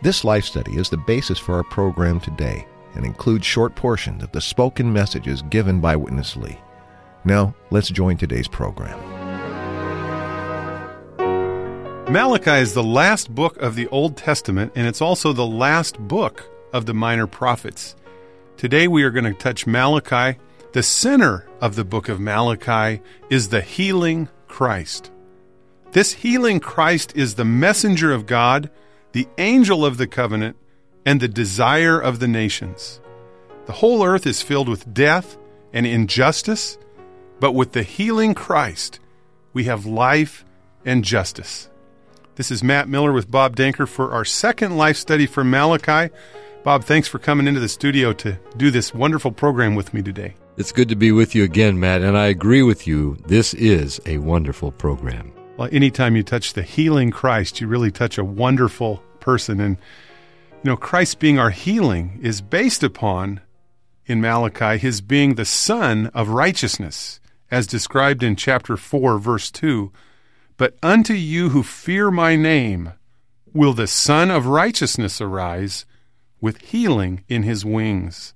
This life study is the basis for our program today and includes short portions of the spoken messages given by Witness Lee. Now, let's join today's program. Malachi is the last book of the Old Testament, and it's also the last book of the minor prophets. Today we are going to touch Malachi. The center of the book of Malachi is the healing Christ. This healing Christ is the messenger of God, the angel of the covenant, and the desire of the nations. The whole earth is filled with death and injustice, but with the healing Christ, we have life and justice. This is Matt Miller with Bob Danker for our second life study from Malachi. Bob, thanks for coming into the studio to do this wonderful program with me today. It's good to be with you again, Matt, and I agree with you. This is a wonderful program. Well, anytime you touch the healing Christ, you really touch a wonderful person. And, you know, Christ being our healing is based upon, in Malachi, his being the Sun of righteousness, as described in chapter 4, verse 2. But unto you who fear my name will the Sun of righteousness arise with healing in his wings.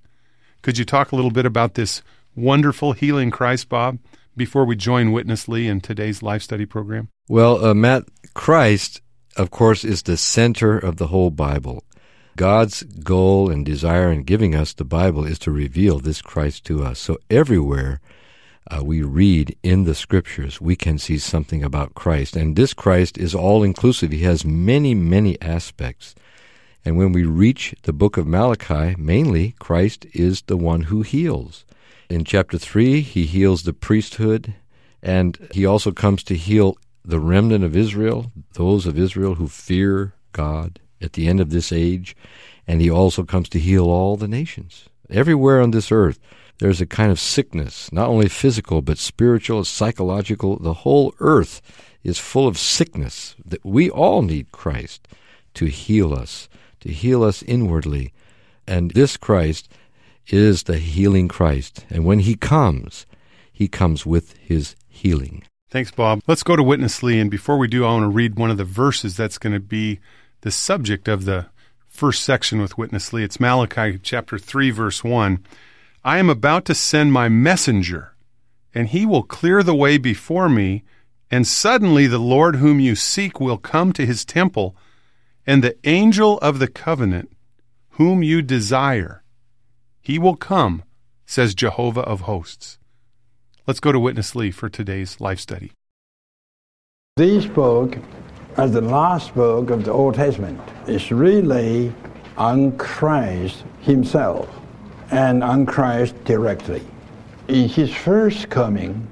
Could you talk a little bit about this wonderful healing Christ, Bob, before we join Witness Lee in today's life study program? Well, uh, Matt, Christ, of course, is the center of the whole Bible. God's goal and desire in giving us the Bible is to reveal this Christ to us. So everywhere uh, we read in the scriptures, we can see something about Christ. And this Christ is all inclusive. He has many, many aspects. And when we reach the book of Malachi, mainly Christ is the one who heals. In chapter 3, he heals the priesthood, and he also comes to heal the remnant of Israel, those of Israel who fear God at the end of this age, and he also comes to heal all the nations. Everywhere on this earth, there's a kind of sickness, not only physical, but spiritual, psychological. The whole earth is full of sickness. That we all need Christ to heal us, to heal us inwardly. And this Christ is the healing Christ. And when he comes, he comes with his healing. Thanks, Bob. Let's go to Witness Lee. And before we do, I want to read one of the verses that's going to be the subject of the first section with Witness Lee. It's Malachi chapter 3, verse 1. I am about to send my messenger, and he will clear the way before me, and suddenly the Lord whom you seek will come to his temple, and the angel of the covenant, whom you desire, he will come, says Jehovah of hosts. Let's go to Witness Lee for today's life study. This book, as the last book of the Old Testament, is really on Christ Himself and on Christ directly. In His first coming,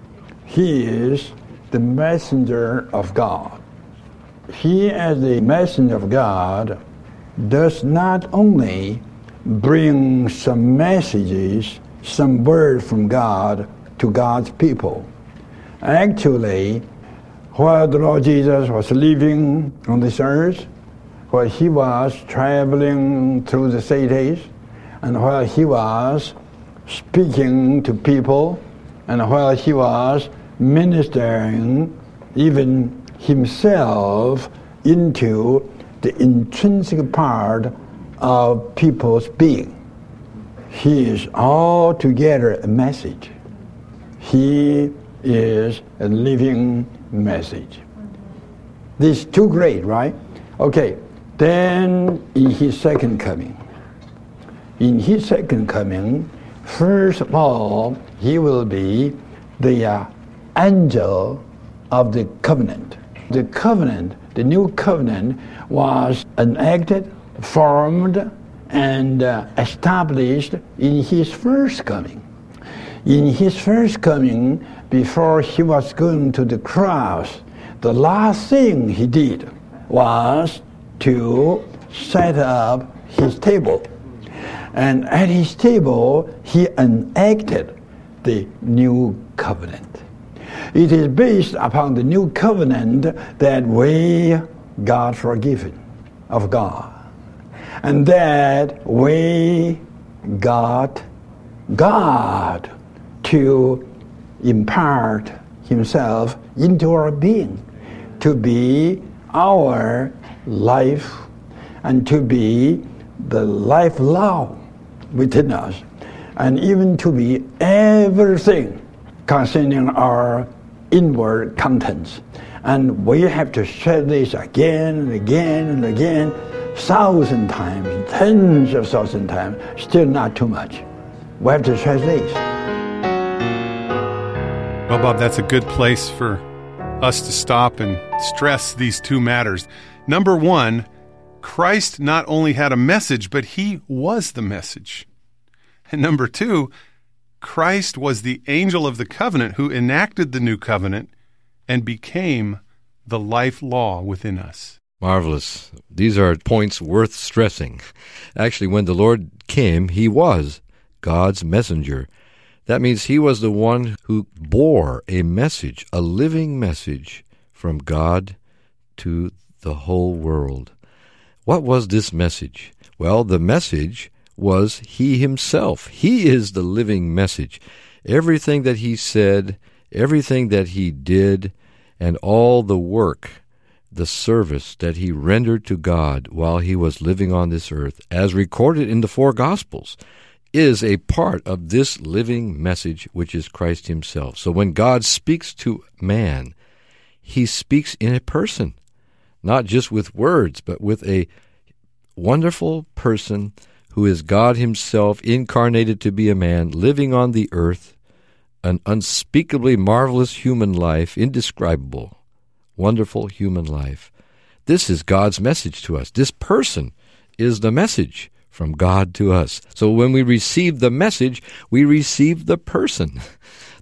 He is the messenger of God. He, as the messenger of God, does not only bring some messages, some word from God to God's people. Actually, while the Lord Jesus was living on this earth, while he was traveling through the cities, and while he was speaking to people, and while he was ministering even himself into the intrinsic part of people's being. He is altogether a message. He is a living message. This is too great, right? Okay, then in his second coming, in his second coming, first of all, he will be the uh, angel of the covenant. The covenant, the new covenant, was enacted, formed, and uh, established in his first coming. In his first coming, before he was going to the cross, the last thing he did was to set up his table. And at his table, he enacted the new covenant. It is based upon the new covenant that we got forgiven of God. And that we got God to impart himself into our being, to be our life, and to be the life law within us, and even to be everything concerning our inward contents. And we have to say this again and again and again, thousand times, tens of thousand times, still not too much. We have to this. Well, Bob, that's a good place for us to stop and stress these two matters. Number one, Christ not only had a message, but he was the message. And number two, Christ was the angel of the covenant who enacted the new covenant and became the life law within us. Marvelous. These are points worth stressing. Actually, when the Lord came, he was God's messenger. That means he was the one who bore a message, a living message from God to the whole world. What was this message? Well, the message was He Himself. He is the living message. Everything that He said, everything that He did, and all the work, the service that He rendered to God while He was living on this earth, as recorded in the four Gospels, is a part of this living message which is Christ Himself. So when God speaks to man, He speaks in a person not just with words, but with a wonderful person who is God Himself incarnated to be a man, living on the earth, an unspeakably marvelous human life, indescribable, wonderful human life. This is God's message to us. This person is the message from God to us. So when we receive the message, we receive the person.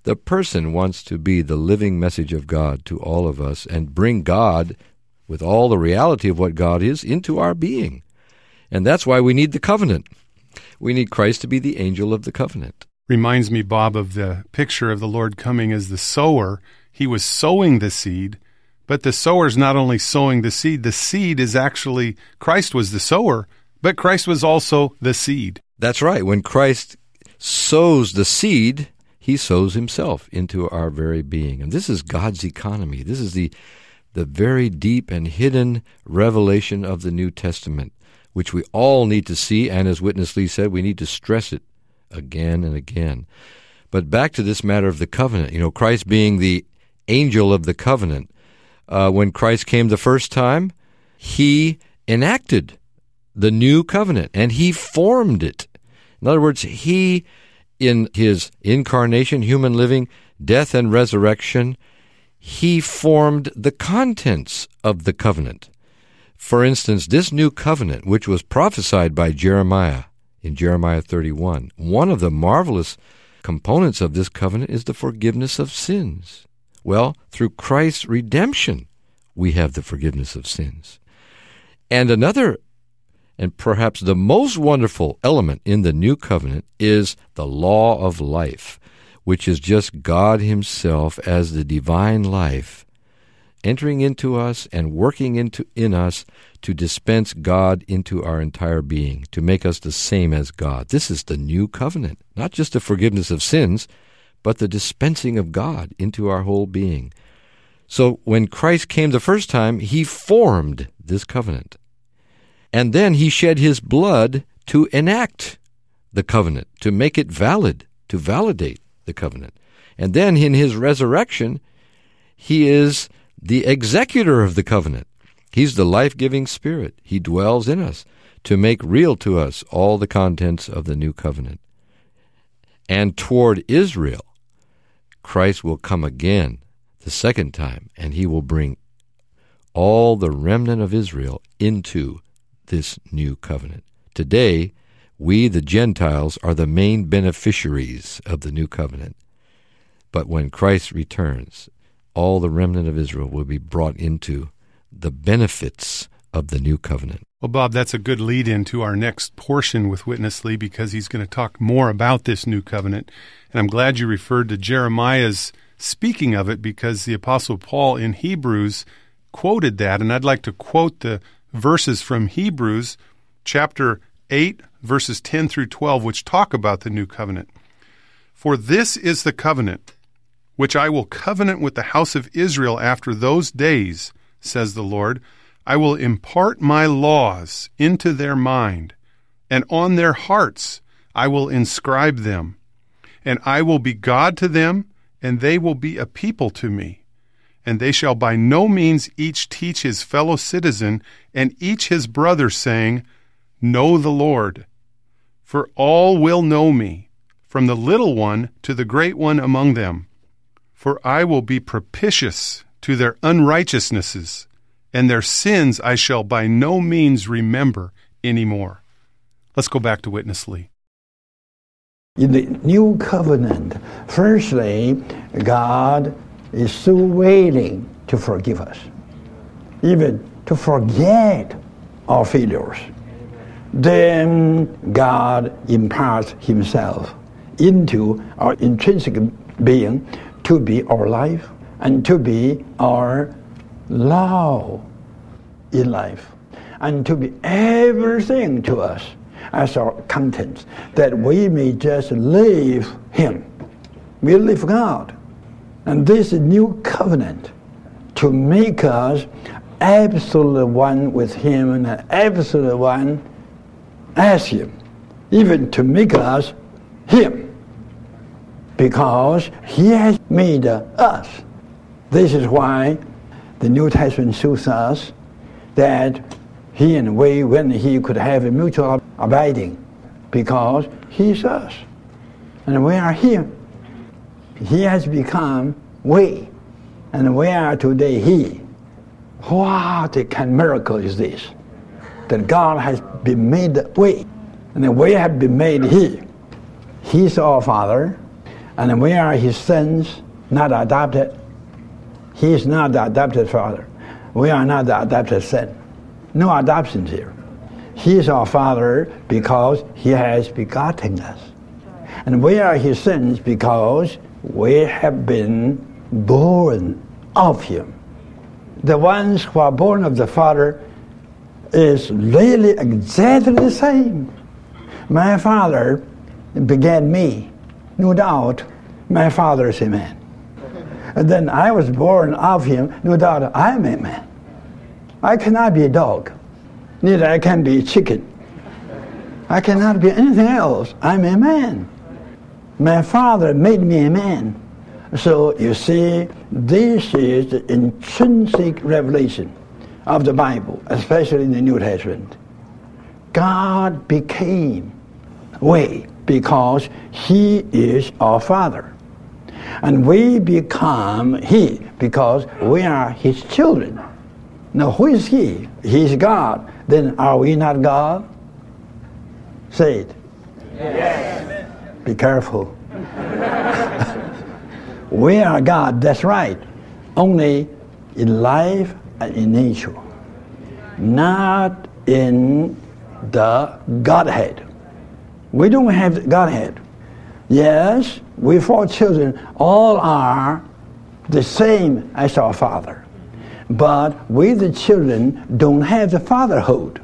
The person wants to be the living message of God to all of us and bring God with all the reality of what God is into our being. And that's why we need the covenant. We need Christ to be the angel of the covenant. Reminds me, Bob, of the picture of the Lord coming as the sower. He was sowing the seed, but the sower is not only sowing the seed, the seed is actually, Christ was the sower, but Christ was also the seed. That's right. When Christ sows the seed, he sows himself into our very being. And this is God's economy. This is the the very deep and hidden revelation of the New Testament, which we all need to see, and as Witness Lee said, we need to stress it again and again. But back to this matter of the covenant, you know, Christ being the angel of the covenant. Uh, when Christ came the first time, he enacted the new covenant and he formed it. In other words, he, in his incarnation, human living, death, and resurrection, he formed the contents of the covenant. For instance, this new covenant, which was prophesied by Jeremiah in Jeremiah 31, one of the marvelous components of this covenant is the forgiveness of sins. Well, through Christ's redemption, we have the forgiveness of sins. And another, and perhaps the most wonderful element in the new covenant is the law of life which is just God Himself as the divine life, entering into us and working into in us to dispense God into our entire being, to make us the same as God. This is the new covenant, not just the forgiveness of sins, but the dispensing of God into our whole being. So when Christ came the first time, he formed this covenant. And then he shed his blood to enact the covenant, to make it valid, to validate the covenant. And then in his resurrection, he is the executor of the covenant. He's the life giving spirit. He dwells in us to make real to us all the contents of the new covenant. And toward Israel, Christ will come again the second time, and he will bring all the remnant of Israel into this new covenant. Today, we, the Gentiles, are the main beneficiaries of the new covenant. But when Christ returns, all the remnant of Israel will be brought into the benefits of the new covenant. Well, Bob, that's a good lead into our next portion with Witness Lee because he's going to talk more about this new covenant. And I'm glad you referred to Jeremiah's speaking of it because the Apostle Paul in Hebrews quoted that. And I'd like to quote the verses from Hebrews chapter 8, verses 10 through 12, which talk about the new covenant. For this is the covenant which I will covenant with the house of Israel after those days, says the Lord. I will impart my laws into their mind, and on their hearts I will inscribe them. And I will be God to them, and they will be a people to me. And they shall by no means each teach his fellow citizen and each his brother, saying, Know the Lord. For all will know me, from the little one to the great one among them for I will be propitious to their unrighteousnesses, and their sins I shall by no means remember any more. Let's go back to Witness Lee. In the new covenant, firstly, God is so willing to forgive us, even to forget our failures. Then God imparts Himself into our intrinsic being to be our life and to be our love in life and to be everything to us as our contents, that we may just live Him. We live God. And this new covenant to make us absolutely one with Him and absolutely one as Him, even to make us Him because he has made us. This is why the New Testament shows us that he and we, when he could have a mutual abiding, because he is us. And we are him. He has become we, and we are today he. What a kind of miracle is this? That God has been made we, and we have been made he. He's our Father, and we are his sons, not adopted. He is not the adopted father. We are not the adopted son. No adoptions here. He is our father because he has begotten us. And we are his sons because we have been born of him. The ones who are born of the Father is really exactly the same. My father began me no doubt my father is a man. And then I was born of him, no doubt I am a man. I cannot be a dog, neither I can be a chicken. I cannot be anything else. I'm a man. My father made me a man. So you see, this is the intrinsic revelation of the Bible, especially in the New Testament. God became way because he is our father. And we become he because we are his children. Now, who is he? He is God. Then are we not God? Say it. Yes. Be careful. we are God, that's right. Only in life and in nature, not in the Godhead. We don't have Godhead. Yes, we four children all are the same as our father. But we, the children, don't have the fatherhood.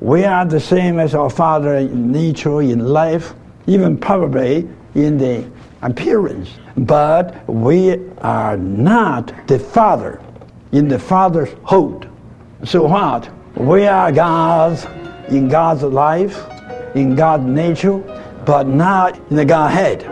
We are the same as our father in nature, in life, even probably in the appearance. But we are not the father in the father's hold. So what? We are God's in God's life in God's nature, but not in the Godhead.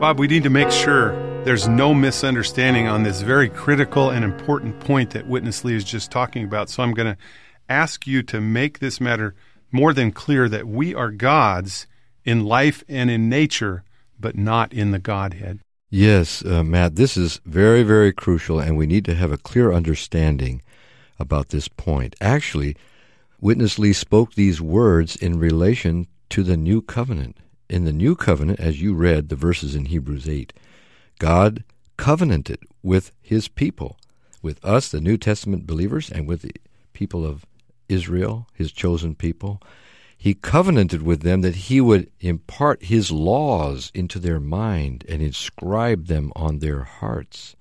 Bob, we need to make sure there's no misunderstanding on this very critical and important point that Witness Lee is just talking about. So I'm going to ask you to make this matter more than clear that we are God's in life and in nature, but not in the Godhead. Yes, uh, Matt, this is very, very crucial, and we need to have a clear understanding about this point. Actually, Witness Lee spoke these words in relation to the new covenant. In the new covenant, as you read the verses in Hebrews 8, God covenanted with his people, with us, the New Testament believers, and with the people of Israel, his chosen people. He covenanted with them that he would impart his laws into their mind and inscribe them on their hearts.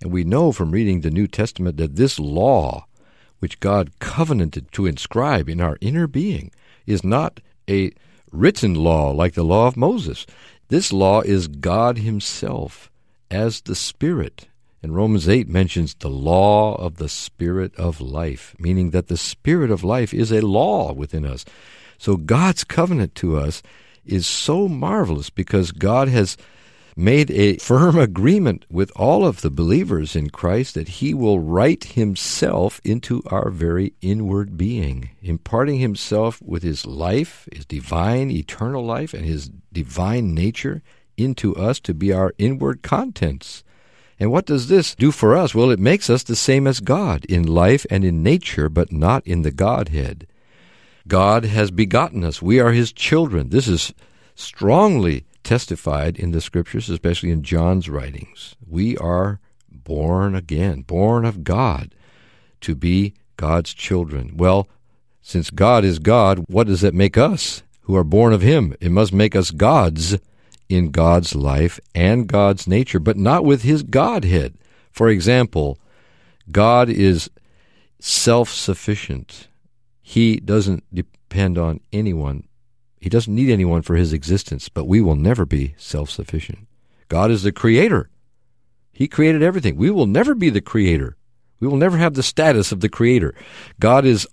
And we know from reading the New Testament that this law, which God covenanted to inscribe in our inner being, is not a written law like the law of Moses. This law is God Himself as the Spirit. And Romans 8 mentions the law of the Spirit of life, meaning that the Spirit of life is a law within us. So God's covenant to us is so marvelous because God has made a firm agreement with all of the believers in Christ that he will write himself into our very inward being, imparting himself with his life, his divine eternal life, and his divine nature into us to be our inward contents. And what does this do for us? Well, it makes us the same as God in life and in nature, but not in the Godhead. God has begotten us. We are his children. This is strongly testified in the scriptures, especially in John's writings. We are born again, born of God, to be God's children. Well, since God is God, what does that make us who are born of Him? It must make us gods in God's life and God's nature, but not with His Godhead. For example, God is self sufficient. He doesn't depend on anyone he doesn't need anyone for his existence, but we will never be self sufficient. God is the creator. He created everything. We will never be the creator. We will never have the status of the creator. God is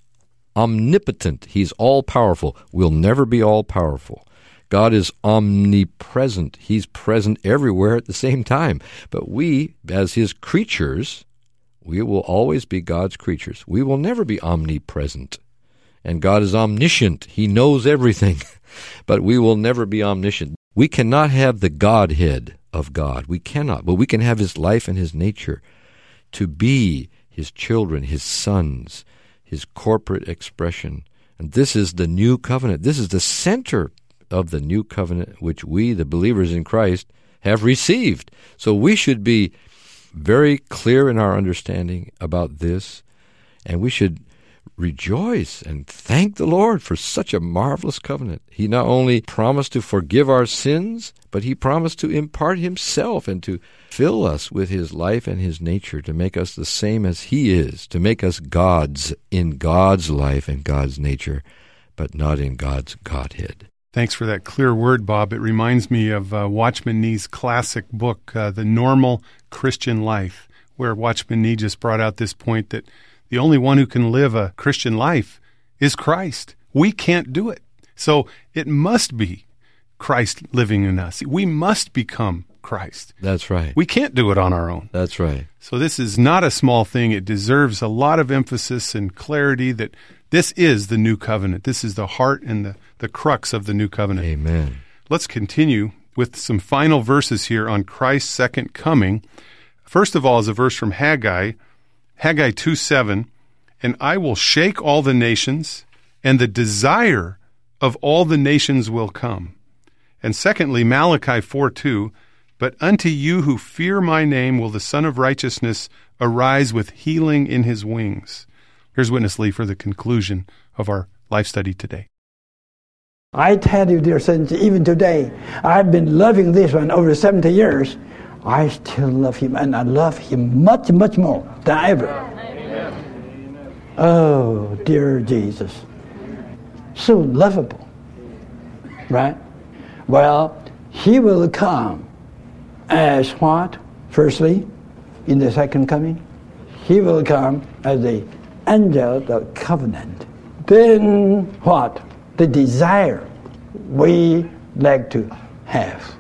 omnipotent. He's all powerful. We'll never be all powerful. God is omnipresent. He's present everywhere at the same time. But we, as His creatures, we will always be God's creatures. We will never be omnipresent. And God is omniscient. He knows everything. but we will never be omniscient. We cannot have the Godhead of God. We cannot, but we can have His life and His nature to be His children, His sons, His corporate expression. And this is the new covenant. This is the center of the new covenant which we, the believers in Christ, have received. So we should be very clear in our understanding about this, and we should rejoice and thank the Lord for such a marvelous covenant. He not only promised to forgive our sins, but he promised to impart himself and to fill us with his life and his nature to make us the same as he is, to make us gods in God's life and God's nature, but not in God's Godhead. Thanks for that clear word, Bob. It reminds me of uh, Watchman Nee's classic book, uh, The Normal Christian Life, where Watchman Nee just brought out this point that the only one who can live a Christian life is Christ. We can't do it. So it must be Christ living in us. We must become Christ. That's right. We can't do it on our own. That's right. So this is not a small thing. It deserves a lot of emphasis and clarity that this is the new covenant. This is the heart and the, the crux of the new covenant. Amen. Let's continue with some final verses here on Christ's second coming. First of all is a verse from Haggai Haggai 2 7, and I will shake all the nations, and the desire of all the nations will come. And secondly, Malachi 4 2, but unto you who fear my name will the Sun of Righteousness arise with healing in his wings. Here's Witness Lee for the conclusion of our life study today. I tell you, dear saints, even today, I've been loving this one over 70 years. I still love him, and I love him much, much more than ever. Amen. Oh, dear Jesus. So lovable. Right? Well, he will come as what? Firstly, in the second coming, he will come as the angel of the covenant. Then what? The desire we like to have.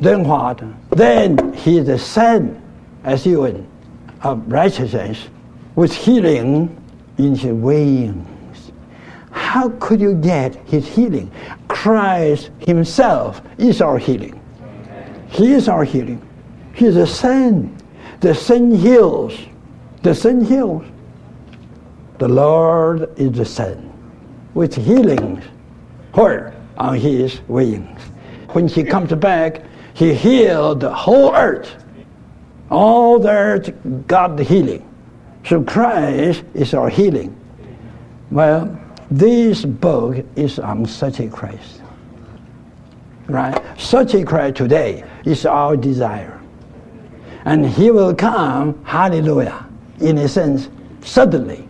Then what? Then he is the Sun, as you of um, righteousness, with healing in his wings. How could you get his healing? Christ himself is our healing. He is our healing. He is the Sun. The Sun heals. The Sun heals. The Lord is the Sun with healings. Where? On his wings. When he comes back, he healed the whole earth. All the earth got the healing. So Christ is our healing. Well, this book is on such a Christ. Right? Such a Christ today is our desire. And he will come, hallelujah, in a sense, suddenly.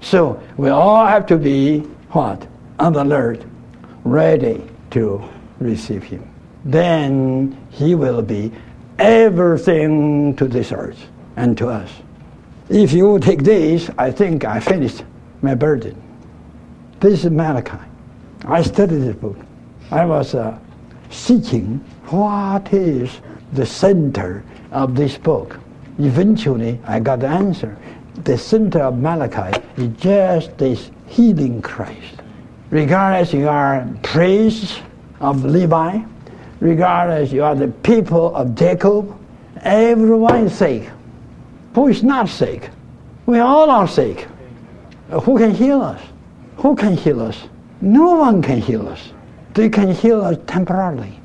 So we all have to be what? On alert, ready to receive him. Then he will be everything to this earth and to us. If you take this, I think I finished my burden. This is Malachi. I studied this book. I was uh, seeking what is the center of this book. Eventually, I got the answer. The center of Malachi is just this healing Christ. Regardless you are priests of Levi, regardless you are the people of Jacob, everyone is sick. Who is not sick? We all are sick. Uh, who can heal us? Who can heal us? No one can heal us. They can heal us temporarily.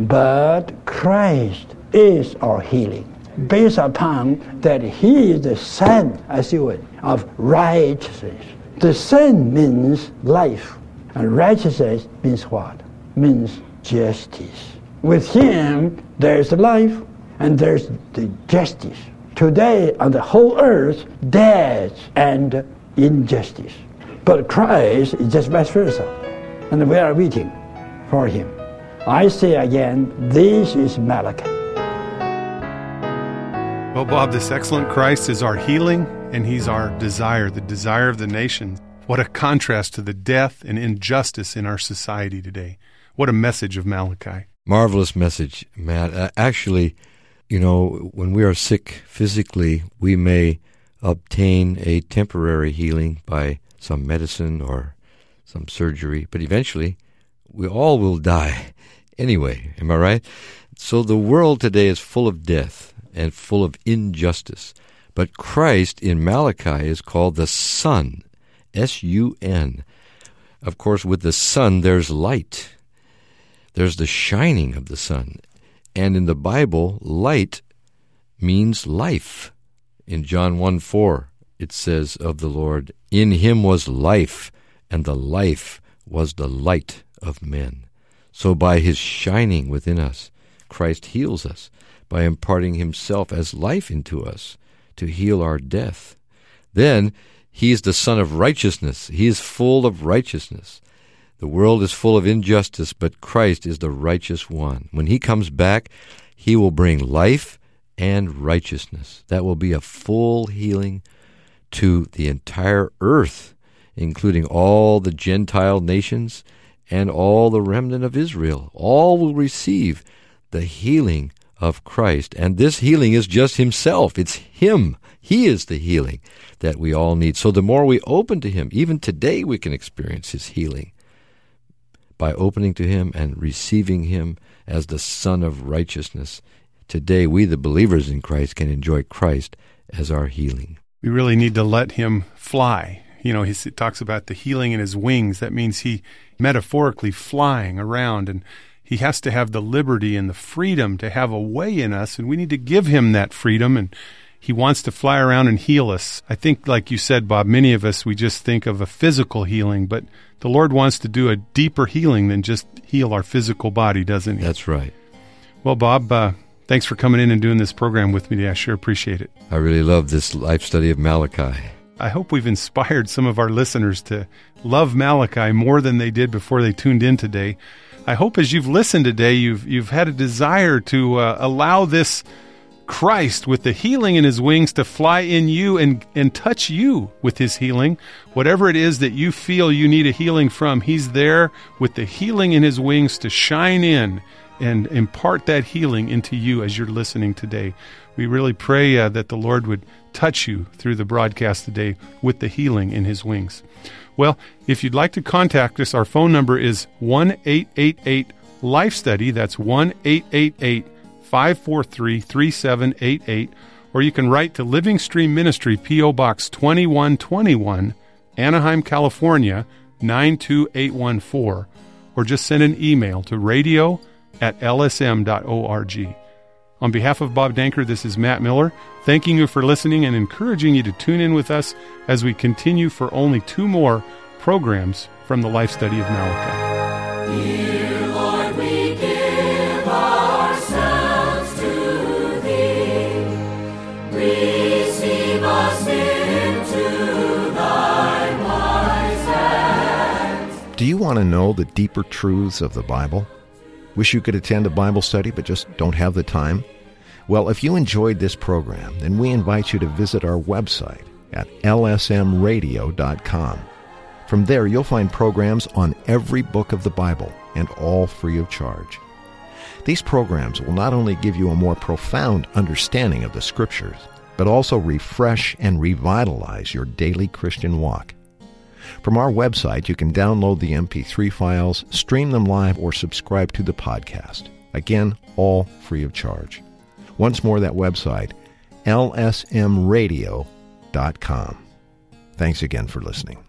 But Christ is our healing, based upon that He is the Sun, as you would, of righteousness. The Sun means life, and righteousness means what? Means justice. With Him, there's life, and there's the justice. Today, on the whole earth, death and injustice. But Christ is just vice versa. And we are waiting for him. I say again, this is Malachi. Well, Bob, this excellent Christ is our healing and he's our desire, the desire of the nation. What a contrast to the death and injustice in our society today. What a message of Malachi. Marvelous message, Matt. Uh, actually, you know, when we are sick physically, we may obtain a temporary healing by some medicine or some surgery, but eventually we all will die anyway. Am I right? So the world today is full of death and full of injustice. But Christ in Malachi is called the Sun, S U N. Of course, with the sun, there's light. There's the shining of the sun. And in the Bible, light means life. In John 1 4, it says of the Lord, In him was life, and the life was the light of men. So by his shining within us, Christ heals us by imparting himself as life into us to heal our death. Then he is the Sun of righteousness. He is full of righteousness. The world is full of injustice, but Christ is the righteous one. When he comes back, he will bring life and righteousness. That will be a full healing to the entire earth, including all the Gentile nations and all the remnant of Israel. All will receive the healing of Christ. And this healing is just Himself. It's Him. He is the healing that we all need. So the more we open to Him, even today we can experience His healing by opening to Him and receiving Him as the Sun of righteousness. Today, we, the believers in Christ, can enjoy Christ as our healing. We really need to let Him fly. You know, he talks about the healing in His wings. That means He metaphorically flying around and he has to have the liberty and the freedom to have a way in us, and we need to give him that freedom. And he wants to fly around and heal us. I think, like you said, Bob, many of us, we just think of a physical healing, but the Lord wants to do a deeper healing than just heal our physical body, doesn't he? That's right. Well, Bob, uh, thanks for coming in and doing this program with me today. I sure appreciate it. I really love this life study of Malachi. I hope we've inspired some of our listeners to love Malachi more than they did before they tuned in today. I hope as you've listened today, you've you've had a desire to uh, allow this Christ with the healing in his wings to fly in you and and touch you with his healing. Whatever it is that you feel you need a healing from, he's there with the healing in his wings to shine in and impart that healing into you as you're listening today. We really pray uh, that the Lord would touch you through the broadcast today with the healing in his wings. Well, if you'd like to contact us, our phone number is 1 888 Life Study. That's 1 888 543 3788. Or you can write to Living Stream Ministry, P.O. Box 2121, Anaheim, California 92814. Or just send an email to radio at lsm.org. On behalf of Bob Danker, this is Matt Miller, thanking you for listening and encouraging you to tune in with us as we continue for only two more programs from the life study of Malachi. Do you want to know the deeper truths of the Bible? Wish you could attend a Bible study but just don't have the time? Well, if you enjoyed this program, then we invite you to visit our website at lsmradio.com. From there, you'll find programs on every book of the Bible and all free of charge. These programs will not only give you a more profound understanding of the Scriptures, but also refresh and revitalize your daily Christian walk. From our website, you can download the MP3 files, stream them live, or subscribe to the podcast. Again, all free of charge. Once more, that website, lsmradio.com. Thanks again for listening.